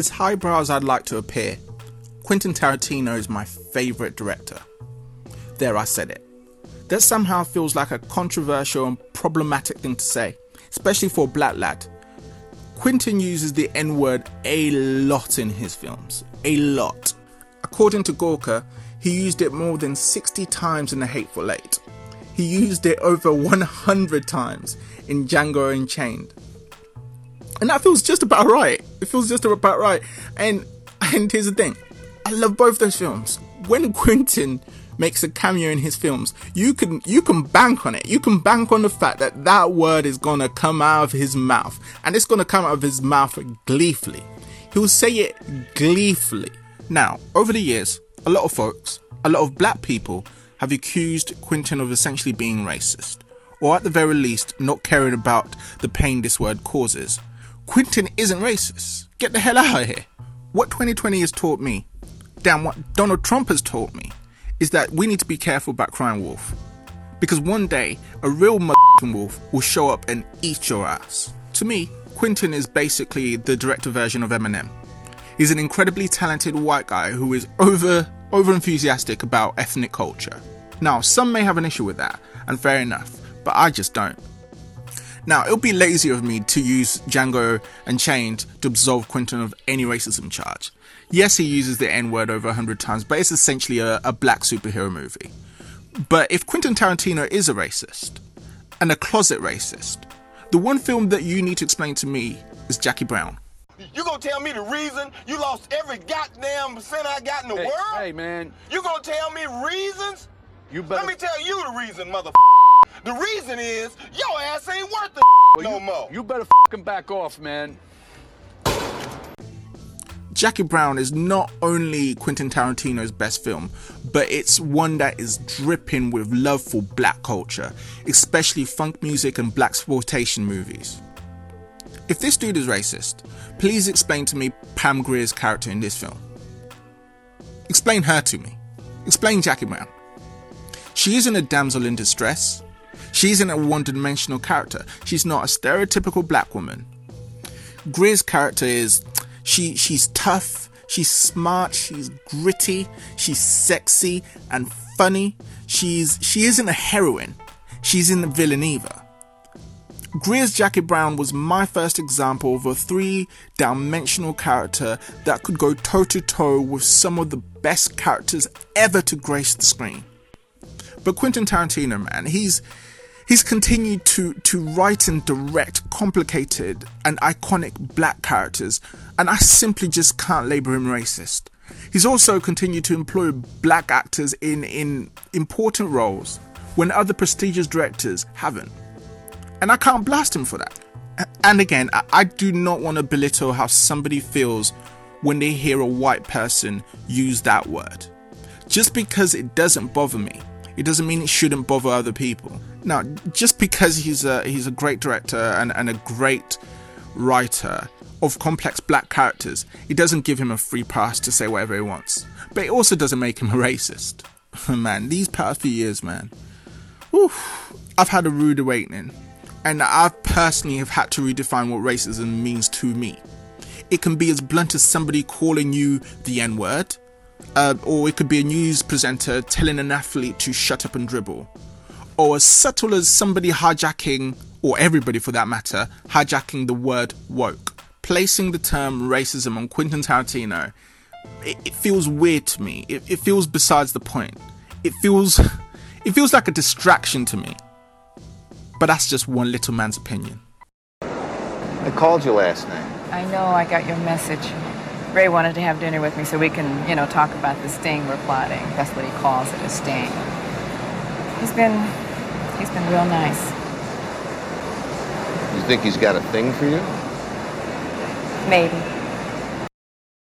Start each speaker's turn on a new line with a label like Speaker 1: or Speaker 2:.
Speaker 1: As highbrow as I'd like to appear, Quentin Tarantino is my favourite director. There, I said it. That somehow feels like a controversial and problematic thing to say, especially for a black lad. Quentin uses the N word a lot in his films. A lot. According to Gawker, he used it more than 60 times in The Hateful Eight. He used it over 100 times in Django Unchained. And that feels just about right. It feels just about right. And and here's the thing. I love both those films. When Quentin makes a cameo in his films, you can you can bank on it. You can bank on the fact that that word is gonna come out of his mouth, and it's gonna come out of his mouth gleefully. He'll say it gleefully. Now, over the years, a lot of folks, a lot of black people, have accused Quentin of essentially being racist, or at the very least, not caring about the pain this word causes. Quentin isn't racist. Get the hell out of here. What 2020 has taught me, damn, what Donald Trump has taught me, is that we need to be careful about crying wolf. Because one day, a real motherfucking wolf will show up and eat your ass. To me, Quentin is basically the director version of Eminem. He's an incredibly talented white guy who is over over enthusiastic about ethnic culture. Now, some may have an issue with that, and fair enough, but I just don't. Now, it would be lazy of me to use Django Unchained to absolve Quentin of any racism charge. Yes, he uses the N word over 100 times, but it's essentially a, a black superhero movie. But if Quentin Tarantino is a racist, and a closet racist, the one film that you need to explain to me is Jackie Brown.
Speaker 2: You gonna tell me the reason you lost every goddamn cent I got in the
Speaker 3: Hey,
Speaker 2: world?
Speaker 3: hey, man.
Speaker 2: You gonna tell me reasons?
Speaker 3: You better.
Speaker 2: Let me tell you the reason, mother. The reason is your ass ain't worth the
Speaker 3: Well,
Speaker 2: no
Speaker 3: you,
Speaker 2: more.
Speaker 3: You better fucking back off, man.
Speaker 1: Jackie Brown is not only Quentin Tarantino's best film, but it's one that is dripping with love for black culture, especially funk music and blaxploitation movies. If this dude is racist, please explain to me Pam Grier's character in this film. Explain her to me. Explain Jackie Brown. She isn't a damsel in distress. She isn't a one dimensional character. She's not a stereotypical black woman. Grier's character is she she's tough, she's smart, she's gritty, she's sexy and funny. She's she isn't a heroine. She's in the villain either. Grier's Jackie Brown was my first example of a three dimensional character that could go toe to toe with some of the best characters ever to grace the screen. But Quentin Tarantino, man, he's he's continued to to write and direct complicated and iconic black characters, and I simply just can't label him racist. He's also continued to employ black actors in in important roles when other prestigious directors haven't. And I can't blast him for that. And again, I, I do not want to belittle how somebody feels when they hear a white person use that word. Just because it doesn't bother me, it doesn't mean it shouldn't bother other people. Now, just because he's a he's a great director and, and a great writer of complex black characters, it doesn't give him a free pass to say whatever he wants. But it also doesn't make him a racist. man, these past few years, man, whew, I've had a rude awakening. And I personally have had to redefine what racism means to me. It can be as blunt as somebody calling you the N word, uh, or it could be a news presenter telling an athlete to shut up and dribble, or as subtle as somebody hijacking, or everybody for that matter, hijacking the word woke, placing the term racism on Quentin Tarantino. It, it feels weird to me. It, it feels besides the point. It feels, it feels like a distraction to me. But that's just one little man's opinion.
Speaker 4: I called you last night.
Speaker 5: I know, I got your message. Ray wanted to have dinner with me so we can, you know, talk about the sting we're plotting. That's what he calls it, a sting. He's been, he's been real nice.
Speaker 4: You think he's got a thing for you?
Speaker 5: Maybe.